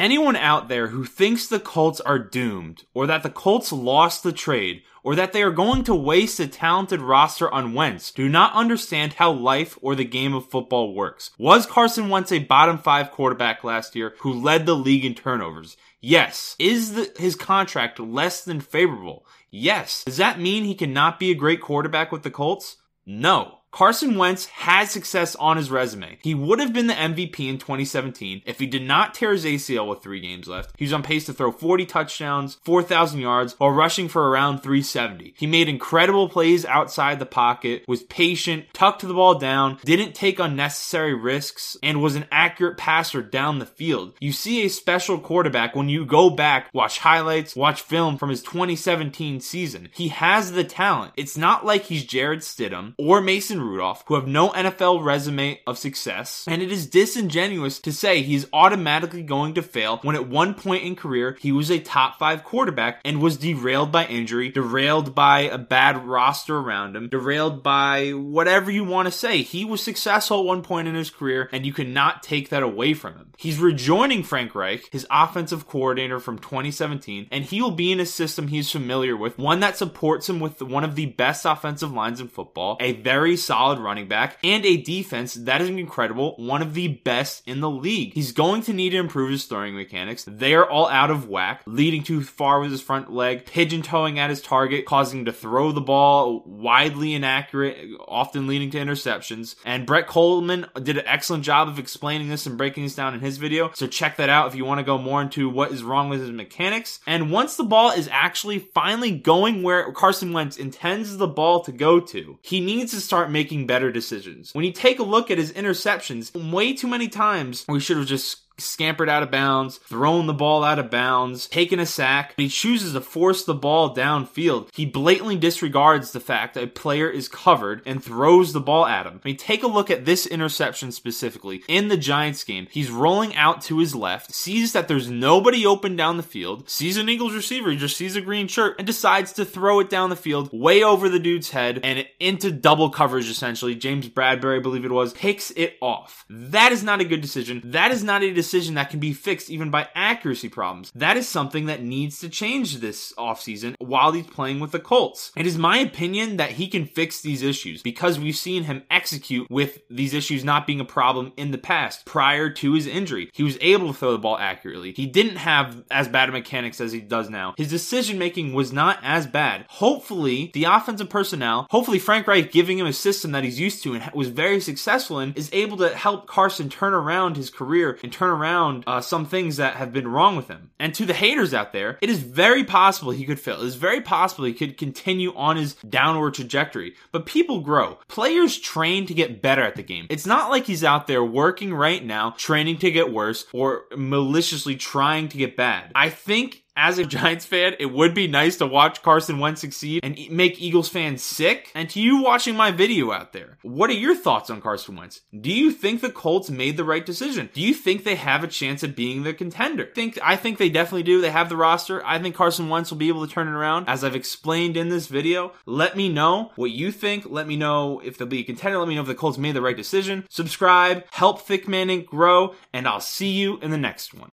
Anyone out there who thinks the Colts are doomed, or that the Colts lost the trade, or that they are going to waste a talented roster on Wentz do not understand how life or the game of football works. Was Carson Wentz a bottom five quarterback last year who led the league in turnovers? Yes. Is the, his contract less than favorable? Yes. Does that mean he cannot be a great quarterback with the Colts? No. Carson Wentz had success on his resume. He would have been the MVP in 2017 if he did not tear his ACL with three games left. He was on pace to throw 40 touchdowns, 4,000 yards, while rushing for around 370. He made incredible plays outside the pocket, was patient, tucked the ball down, didn't take unnecessary risks, and was an accurate passer down the field. You see a special quarterback when you go back, watch highlights, watch film from his 2017 season. He has the talent. It's not like he's Jarrett Stidham or Mason Rudolph, who have no NFL resume of success, and it is disingenuous to say he's automatically going to fail when at one point in career he was a top five quarterback and was derailed by injury, derailed by a bad roster around him, derailed by whatever you want to say. He was successful at one point in his career, and you cannot take that away from him. He's rejoining Frank Reich, his offensive coordinator from 2017, and he will be in a system he's familiar with, one that supports him with one of the best offensive lines in football, a very solid running back, and a defense that is incredible, one of the best in the league. He's going to need to improve his throwing mechanics. They are all out of whack, leading too far with his front leg, pigeon toeing at his target, causing him to throw the ball widely inaccurate, often leading to interceptions. And Brett Kollmann did an excellent job of explaining this and breaking this down in his video. So check that out if you want to go more into what is wrong with his mechanics. And once the ball is actually finally going where Carson Wentz intends the ball to go to, he needs to start making making better decisions. When you take a look at his interceptions, way too many times we should have just scampered out of bounds, thrown the ball out of bounds, taken a sack. He chooses to force the ball downfield. He blatantly disregards the fact that a player is covered and throws the ball at him. I mean, take a look at this interception specifically. In the Giants game, he's rolling out to his left, sees that there's nobody open down the field, sees an Eagles receiver, he just sees a green shirt, and decides to throw it down the field way over the dude's head and into double coverage essentially. James Bradberry, I believe it was, picks it off. That is not a good decision. That is not a decision decision that can be fixed even by accuracy problems. That is something that needs to change this offseason while he's playing with the Colts. It is my opinion that he can fix these issues because we've seen him execute with these issues not being a problem in the past prior to his injury. He was able to throw the ball accurately. He didn't have as bad a mechanics as he does now. His decision making was not as bad. Hopefully, the offensive personnel, hopefully Frank Reich giving him a system that he's used to and was very successful in, is able to help Carson turn around his career and turn around uh, some things that have been wrong with him. And to the haters out there, it is very possible he could fail. It is very possible he could continue on his downward trajectory. But people grow. Players train to get better at the game. It's not like he's out there working right now, training to get worse, or maliciously trying to get bad. I think as a Giants fan, it would be nice to watch Carson Wentz succeed and make Eagles fans sick. And to you watching my video out there, what are your thoughts on Carson Wentz? Do you think the Colts made the right decision? Do you think they have a chance at being the contender? I think I think they definitely do. They have the roster. I think Carson Wentz will be able to turn it around. As I've explained in this video, let me know what you think. Let me know if they'll be a contender. Let me know if the Colts made the right decision. Subscribe, help Thick Manning grow, and I'll see you in the next one.